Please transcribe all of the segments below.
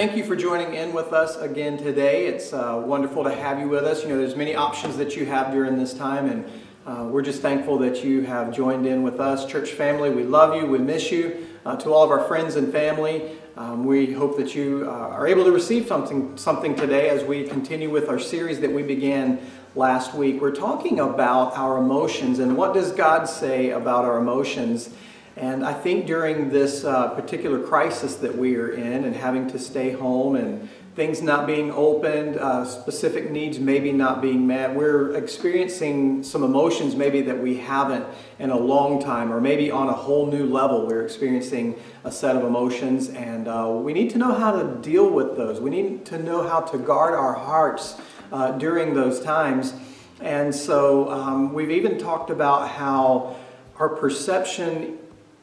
thank you for joining in with us again today. It's uh, wonderful to have you with us. You know, there's many options that you have during this time, and uh, we're just thankful that you have joined in with us. Church family, we love you, we miss you. Uh, to all of our friends and family, um, we hope that you uh, are able to receive something, something today as we continue with our series that we began last week. We're talking about our emotions and what does God say about our emotions. And I think during this uh, particular crisis that we are in and having to stay home and things not being opened, uh, specific needs maybe not being met, we're experiencing some emotions maybe that we haven't in a long time, or maybe on a whole new level. We're experiencing a set of emotions, and uh, we need to know how to deal with those. We need to know how to guard our hearts uh, during those times. And so um, we've even talked about how our perception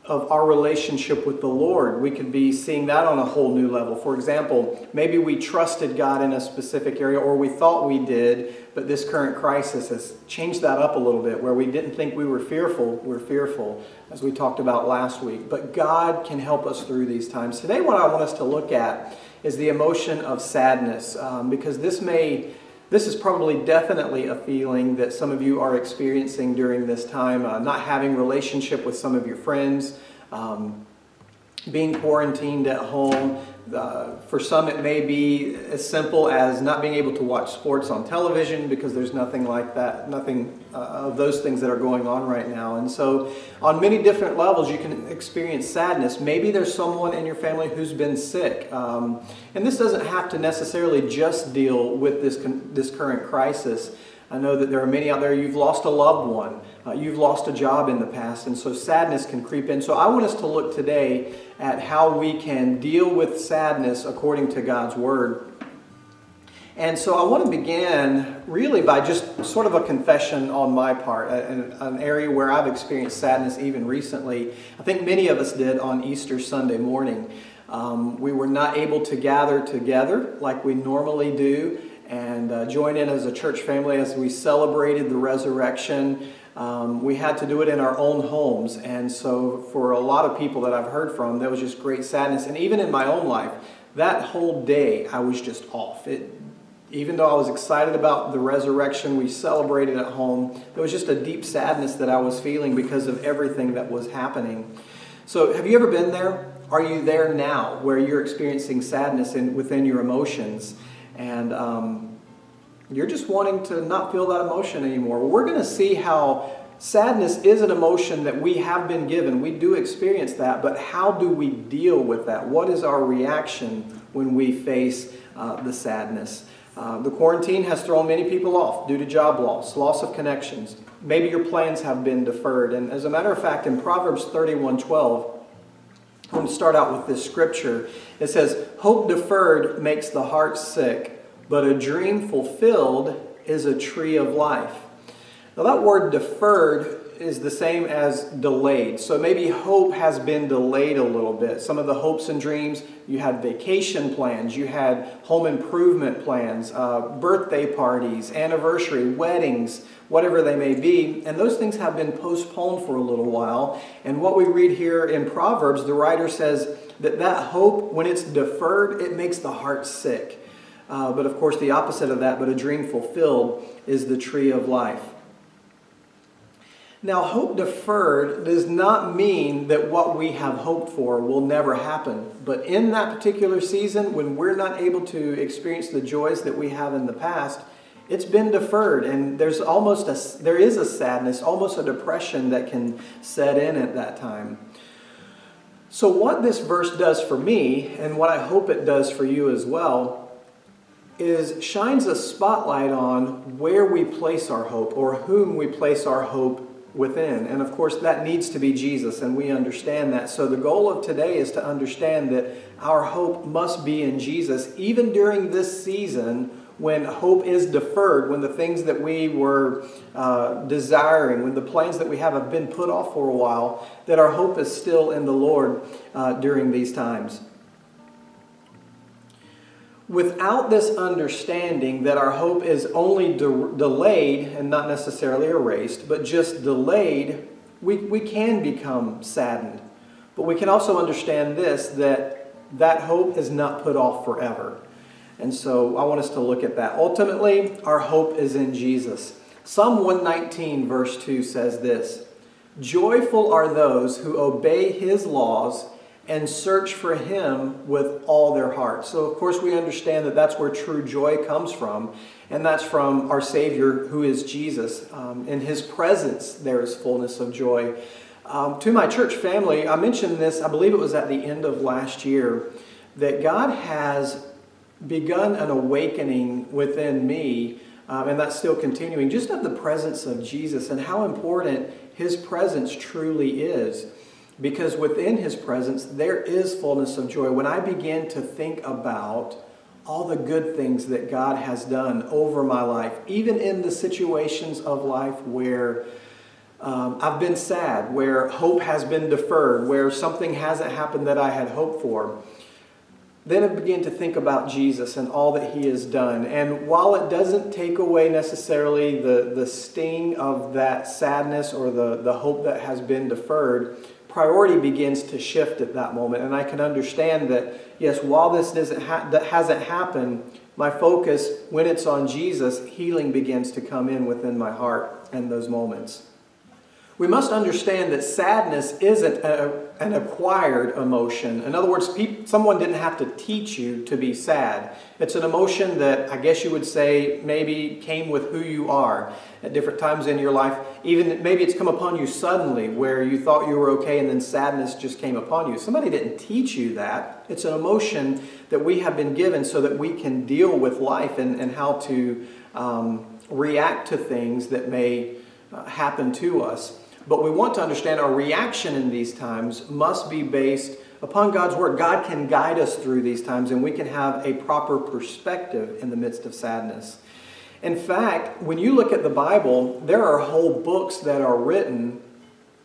of our relationship with the Lord. We could be seeing that on a whole new level. For example, maybe we trusted God in a specific area, or we thought we did, but this current crisis has changed that up a little bit, where we didn't think we were fearful, we're fearful, as we talked about last week. But God can help us through these times. Today, what I want us to look at is the emotion of sadness, um, because this may this is probably definitely a feeling that some of you are experiencing during this time, uh, not having relationship with some of your friends, um, being quarantined at home. Uh, for some, it may be as simple as not being able to watch sports on television because there's nothing like that, nothing uh, of those things that are going on right now. And so, on many different levels, you can experience sadness. Maybe there's someone in your family who's been sick. Um, and this doesn't have to necessarily just deal with this, this current crisis. I know that there are many out there, you've lost a loved one, uh, you've lost a job in the past, and so sadness can creep in. So I want us to look today at how we can deal with sadness according to God's Word. And so I want to begin really by just sort of a confession on my part, an, an area where I've experienced sadness even recently. I think many of us did on Easter Sunday morning. Um, we were not able to gather together like we normally do and uh, join in as a church family as we celebrated the resurrection. Um, we had to do it in our own homes, and so for a lot of people that I've heard from, there was just great sadness. And even in my own life, that whole day I was just off. It, even though I was excited about the resurrection we celebrated at home, there was just a deep sadness that I was feeling because of everything that was happening. So, have you ever been there? Are you there now where you're experiencing sadness in, within your emotions? And um, you're just wanting to not feel that emotion anymore. We're going to see how sadness is an emotion that we have been given. We do experience that, but how do we deal with that? What is our reaction when we face uh, the sadness? Uh, the quarantine has thrown many people off due to job loss, loss of connections. Maybe your plans have been deferred. And as a matter of fact, in Proverbs 31 12, I'm going to start out with this scripture. It says, Hope deferred makes the heart sick, but a dream fulfilled is a tree of life. Now, that word deferred is the same as delayed. So maybe hope has been delayed a little bit. Some of the hopes and dreams, you had vacation plans, you had home improvement plans, uh, birthday parties, anniversary, weddings, whatever they may be. And those things have been postponed for a little while. And what we read here in Proverbs, the writer says that that hope, when it's deferred, it makes the heart sick. Uh, but of course, the opposite of that, but a dream fulfilled, is the tree of life. Now, hope deferred does not mean that what we have hoped for will never happen. But in that particular season, when we're not able to experience the joys that we have in the past, it's been deferred and there's almost a there is a sadness almost a depression that can set in at that time so what this verse does for me and what i hope it does for you as well is shines a spotlight on where we place our hope or whom we place our hope within. And of course that needs to be jesus and we understand that. So the goal of today is to understand that our hope must be in jesus even during this season when hope is deferred, when the things that we were uh, desiring, when the plans that we have have been put off for a while, that our hope is still in the Lord uh, during these times. Without this understanding that our hope is only de- delayed and not necessarily erased, but just delayed, we, we can become saddened. But we can also understand this that that hope is not put off forever. And so I want us to look at that. Ultimately, our hope is in Jesus. Psalm 119, verse 2 says this Joyful are those who obey his laws and search for him with all their heart. So, of course, we understand that that's where true joy comes from, and that's from our Savior, who is Jesus. Um, in his presence, there is fullness of joy. Um, to my church family, I mentioned this, I believe it was at the end of last year, that God has begun an awakening within me, um, and that's still continuing, just of the presence of Jesus and how important his presence truly is because within his presence there is fullness of joy. When I begin to think about all the good things that God has done over my life, even in the situations of life where um, I've been sad, where hope has been deferred, where something hasn't happened that I had hoped for. Then I begin to think about Jesus and all that he has done. And while it doesn't take away necessarily the, the sting of that sadness or the, the hope that has been deferred, priority begins to shift at that moment. And I can understand that, yes, while this doesn't ha- that hasn't happened, my focus, when it's on Jesus, healing begins to come in within my heart in those moments. We must understand that sadness isn't a, an acquired emotion. In other words, someone didn't have to teach you to be sad. It's an emotion that I guess you would say maybe came with who you are at different times in your life. Even maybe it's come upon you suddenly where you thought you were okay and then sadness just came upon you. Somebody didn't teach you that. It's an emotion that we have been given so that we can deal with life and, and how to um, react to things that may uh, happen to us. But we want to understand our reaction in these times must be based upon God's Word. God can guide us through these times, and we can have a proper perspective in the midst of sadness. In fact, when you look at the Bible, there are whole books that are written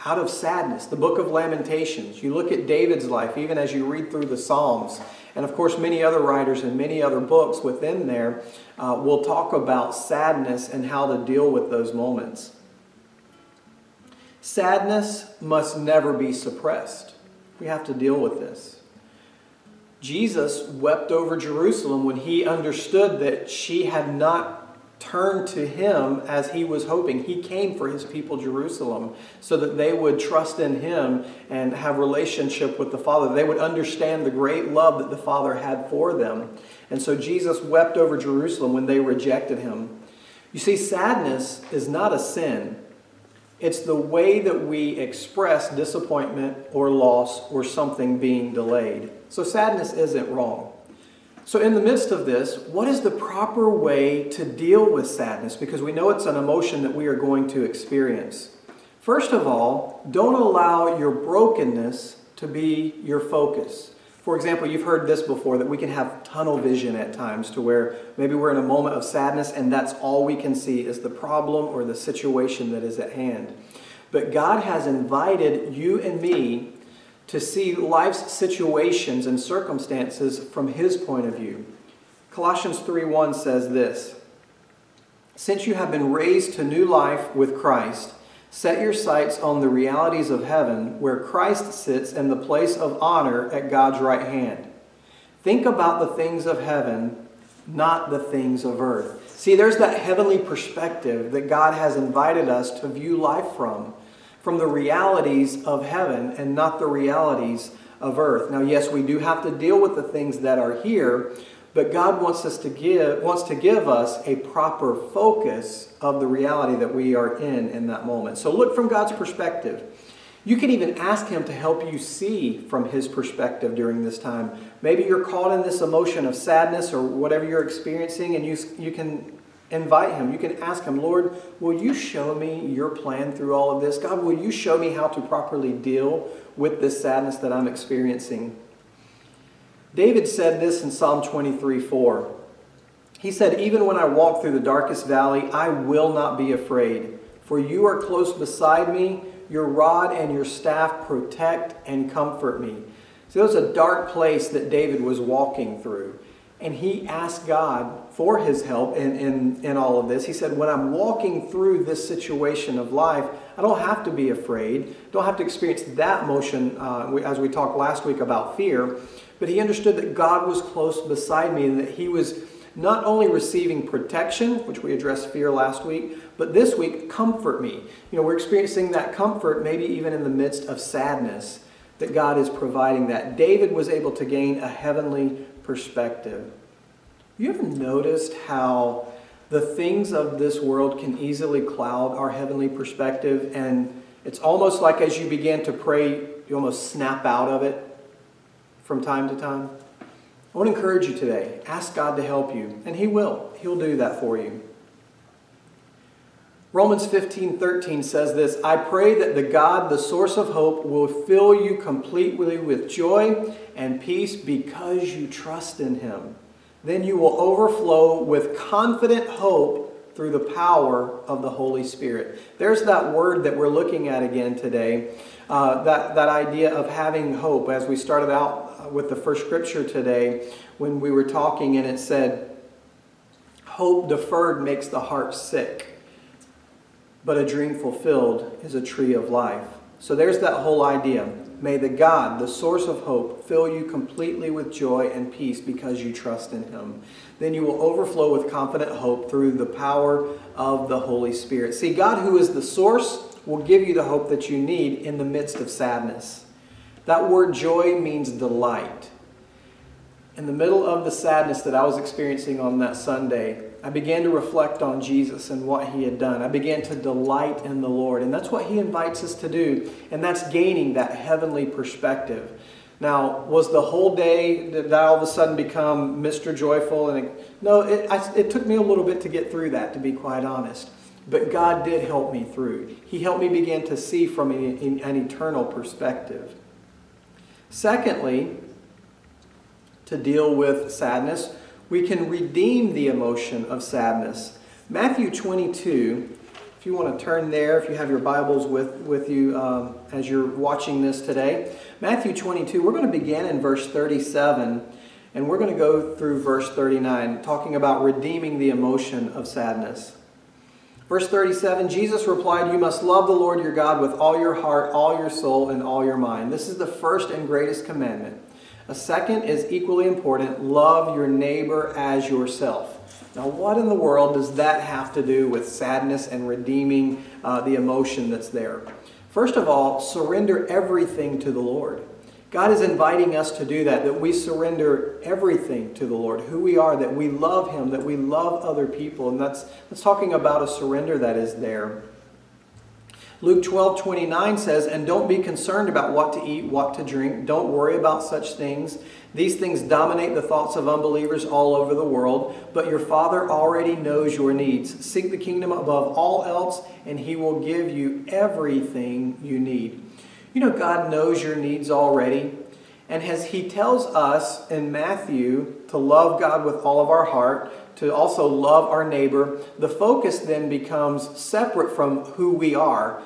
out of sadness. The book of Lamentations. You look at David's life, even as you read through the Psalms. And of course, many other writers and many other books within there uh, will talk about sadness and how to deal with those moments. Sadness must never be suppressed. We have to deal with this. Jesus wept over Jerusalem when he understood that she had not turned to him as he was hoping. He came for his people Jerusalem so that they would trust in him and have relationship with the Father. They would understand the great love that the Father had for them. And so Jesus wept over Jerusalem when they rejected him. You see, sadness is not a sin. It's the way that we express disappointment or loss or something being delayed. So sadness isn't wrong. So, in the midst of this, what is the proper way to deal with sadness? Because we know it's an emotion that we are going to experience. First of all, don't allow your brokenness to be your focus. For example, you've heard this before that we can have tunnel vision at times to where maybe we're in a moment of sadness and that's all we can see is the problem or the situation that is at hand. But God has invited you and me to see life's situations and circumstances from His point of view. Colossians 3:1 says this: Since you have been raised to new life with Christ, Set your sights on the realities of heaven, where Christ sits in the place of honor at God's right hand. Think about the things of heaven, not the things of earth. See, there's that heavenly perspective that God has invited us to view life from, from the realities of heaven and not the realities of earth. Now, yes, we do have to deal with the things that are here, but God wants us to give wants to give us a proper focus of the reality that we are in in that moment. So look from God's perspective. You can even ask him to help you see from his perspective during this time. Maybe you're caught in this emotion of sadness or whatever you're experiencing and you you can invite him. You can ask him, "Lord, will you show me your plan through all of this? God, will you show me how to properly deal with this sadness that I'm experiencing?" David said this in Psalm 23 4. He said, Even when I walk through the darkest valley, I will not be afraid, for you are close beside me. Your rod and your staff protect and comfort me. So it was a dark place that David was walking through. And he asked God for his help in, in, in all of this. He said, When I'm walking through this situation of life, I don't have to be afraid, don't have to experience that motion uh, as we talked last week about fear. But he understood that God was close beside me and that he was not only receiving protection, which we addressed fear last week, but this week, comfort me. You know, we're experiencing that comfort maybe even in the midst of sadness, that God is providing that. David was able to gain a heavenly perspective. You ever noticed how the things of this world can easily cloud our heavenly perspective? And it's almost like as you begin to pray, you almost snap out of it from time to time. I want to encourage you today. Ask God to help you, and He will. He'll do that for you. Romans 15 13 says this I pray that the God, the source of hope, will fill you completely with joy and peace because you trust in Him. Then you will overflow with confident hope through the power of the Holy Spirit. There's that word that we're looking at again today. Uh, that, that idea of having hope, as we started out with the first scripture today, when we were talking, and it said, Hope deferred makes the heart sick, but a dream fulfilled is a tree of life. So there's that whole idea. May the God, the source of hope, fill you completely with joy and peace because you trust in Him. Then you will overflow with confident hope through the power of the Holy Spirit. See, God, who is the source, will give you the hope that you need in the midst of sadness. That word joy means delight. In the middle of the sadness that I was experiencing on that Sunday, I began to reflect on Jesus and what he had done. I began to delight in the Lord. And that's what he invites us to do. And that's gaining that heavenly perspective. Now, was the whole day, did I all of a sudden become Mr. Joyful? And no, it, I, it took me a little bit to get through that, to be quite honest. But God did help me through. He helped me begin to see from an, an eternal perspective. Secondly, to deal with sadness, we can redeem the emotion of sadness. Matthew 22, if you want to turn there, if you have your Bibles with, with you um, as you're watching this today. Matthew 22, we're going to begin in verse 37, and we're going to go through verse 39, talking about redeeming the emotion of sadness. Verse 37 Jesus replied, You must love the Lord your God with all your heart, all your soul, and all your mind. This is the first and greatest commandment. A second is equally important love your neighbor as yourself. Now, what in the world does that have to do with sadness and redeeming uh, the emotion that's there? First of all, surrender everything to the Lord. God is inviting us to do that, that we surrender everything to the Lord, who we are, that we love Him, that we love other people. And that's, that's talking about a surrender that is there. Luke 12, 29 says, And don't be concerned about what to eat, what to drink. Don't worry about such things. These things dominate the thoughts of unbelievers all over the world, but your Father already knows your needs. Seek the kingdom above all else, and He will give you everything you need. You know, God knows your needs already. And as He tells us in Matthew to love God with all of our heart, to also love our neighbor, the focus then becomes separate from who we are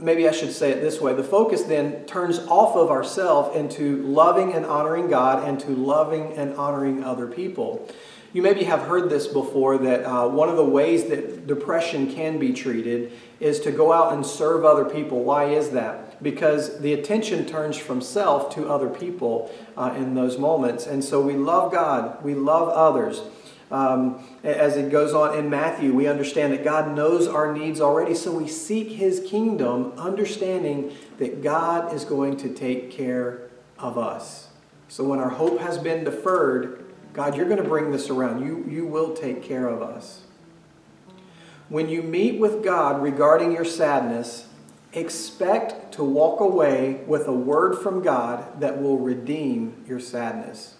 maybe I should say it this way the focus then turns off of ourselves into loving and honoring God and to loving and honoring other people. You maybe have heard this before that uh, one of the ways that depression can be treated is to go out and serve other people. Why is that? Because the attention turns from self to other people uh, in those moments. And so we love God, we love others. Um, as it goes on in Matthew, we understand that God knows our needs already, so we seek His kingdom, understanding that God is going to take care of us. So when our hope has been deferred, God, you're going to bring this around. You, you will take care of us. When you meet with God regarding your sadness, expect to walk away with a word from God that will redeem your sadness.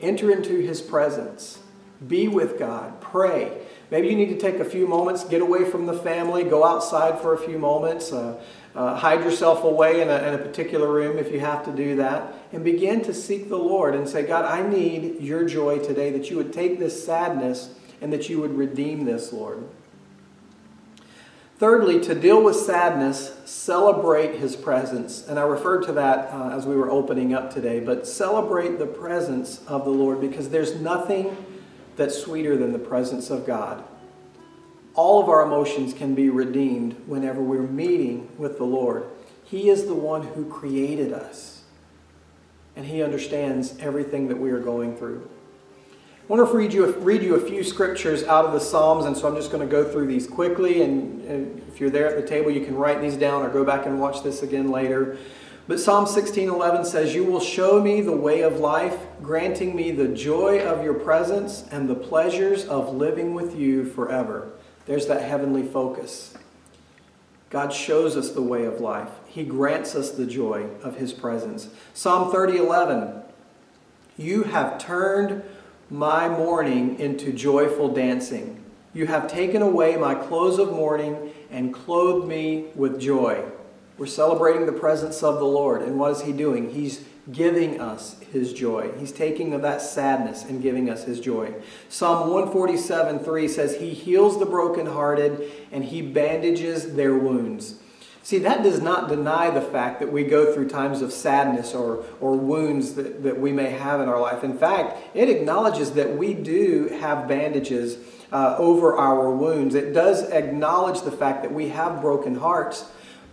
Enter into His presence be with God. Pray. Maybe you need to take a few moments, get away from the family, go outside for a few moments, uh, uh, hide yourself away in a, in a particular room if you have to do that, and begin to seek the Lord and say, God, I need your joy today, that you would take this sadness and that you would redeem this, Lord. Thirdly, to deal with sadness, celebrate his presence. And I referred to that uh, as we were opening up today, but celebrate the presence of the Lord because there's nothing that's sweeter than the presence of God. All of our emotions can be redeemed whenever we're meeting with the Lord. He is the one who created us, and He understands everything that we are going through. I want to read you, read you a few scriptures out of the Psalms, and so I'm just going to go through these quickly. And, and if you're there at the table, you can write these down or go back and watch this again later. But Psalm 16:11 says, "You will show me the way of life, granting me the joy of your presence and the pleasures of living with you forever." There's that heavenly focus. God shows us the way of life. He grants us the joy of his presence. Psalm 30:11, "You have turned my mourning into joyful dancing. You have taken away my clothes of mourning and clothed me with joy." We're celebrating the presence of the Lord. And what is He doing? He's giving us His joy. He's taking of that sadness and giving us His joy. Psalm 147 3 says, He heals the brokenhearted and He bandages their wounds. See, that does not deny the fact that we go through times of sadness or, or wounds that, that we may have in our life. In fact, it acknowledges that we do have bandages uh, over our wounds. It does acknowledge the fact that we have broken hearts.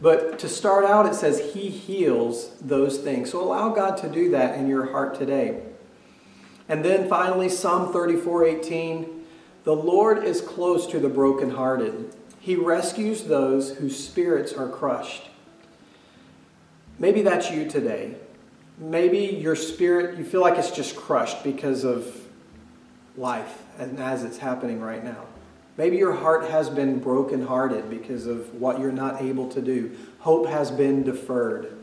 But to start out, it says He heals those things. So allow God to do that in your heart today. And then finally, Psalm 34 18. The Lord is close to the brokenhearted. He rescues those whose spirits are crushed. Maybe that's you today. Maybe your spirit, you feel like it's just crushed because of life and as it's happening right now. Maybe your heart has been brokenhearted because of what you're not able to do. Hope has been deferred.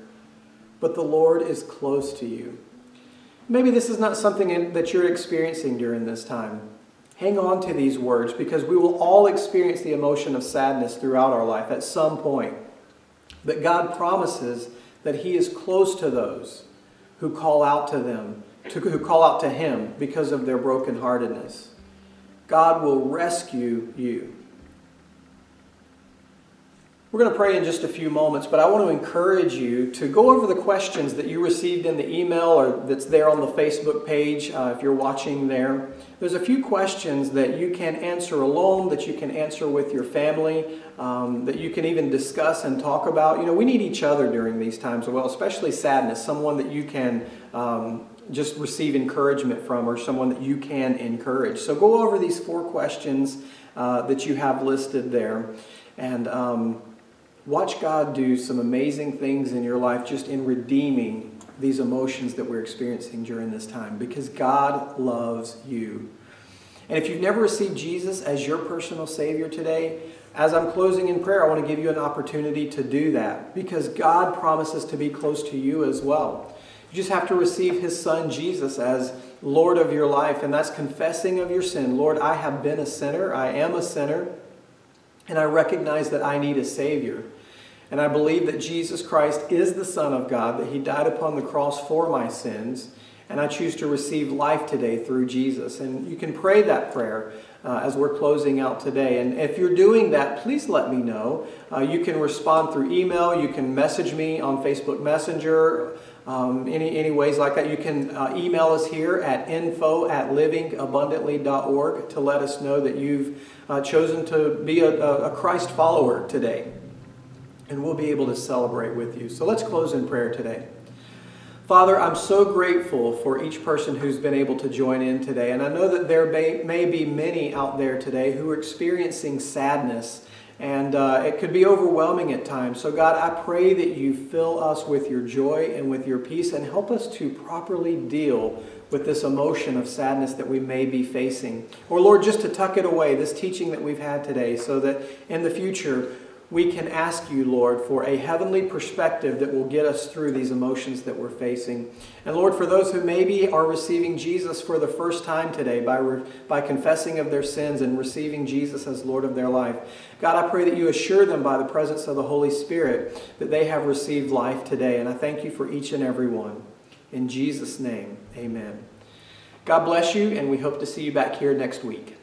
But the Lord is close to you. Maybe this is not something that you're experiencing during this time. Hang on to these words because we will all experience the emotion of sadness throughout our life at some point. But God promises that He is close to those who call out to them, to, who call out to Him because of their brokenheartedness. God will rescue you. We're going to pray in just a few moments, but I want to encourage you to go over the questions that you received in the email or that's there on the Facebook page uh, if you're watching there. There's a few questions that you can answer alone, that you can answer with your family, um, that you can even discuss and talk about. You know, we need each other during these times as well, especially sadness, someone that you can um, just receive encouragement from or someone that you can encourage. So go over these four questions uh, that you have listed there and um, watch God do some amazing things in your life just in redeeming these emotions that we're experiencing during this time because God loves you. And if you've never received Jesus as your personal Savior today, as I'm closing in prayer, I want to give you an opportunity to do that because God promises to be close to you as well. You just have to receive his son Jesus as Lord of your life, and that's confessing of your sin. Lord, I have been a sinner. I am a sinner, and I recognize that I need a Savior. And I believe that Jesus Christ is the Son of God, that he died upon the cross for my sins, and I choose to receive life today through Jesus. And you can pray that prayer. Uh, as we're closing out today. And if you're doing that, please let me know. Uh, you can respond through email, you can message me on Facebook Messenger, um, any, any ways like that, you can uh, email us here at info at livingabundantly.org to let us know that you've uh, chosen to be a, a Christ follower today. And we'll be able to celebrate with you. So let's close in prayer today. Father, I'm so grateful for each person who's been able to join in today. And I know that there may, may be many out there today who are experiencing sadness and uh, it could be overwhelming at times. So, God, I pray that you fill us with your joy and with your peace and help us to properly deal with this emotion of sadness that we may be facing. Or, Lord, just to tuck it away, this teaching that we've had today, so that in the future we can ask you, Lord, for a heavenly perspective that will get us through these emotions that we're facing. And Lord, for those who maybe are receiving Jesus for the first time today by, by confessing of their sins and receiving Jesus as Lord of their life, God, I pray that you assure them by the presence of the Holy Spirit that they have received life today. And I thank you for each and every one. In Jesus' name, amen. God bless you, and we hope to see you back here next week.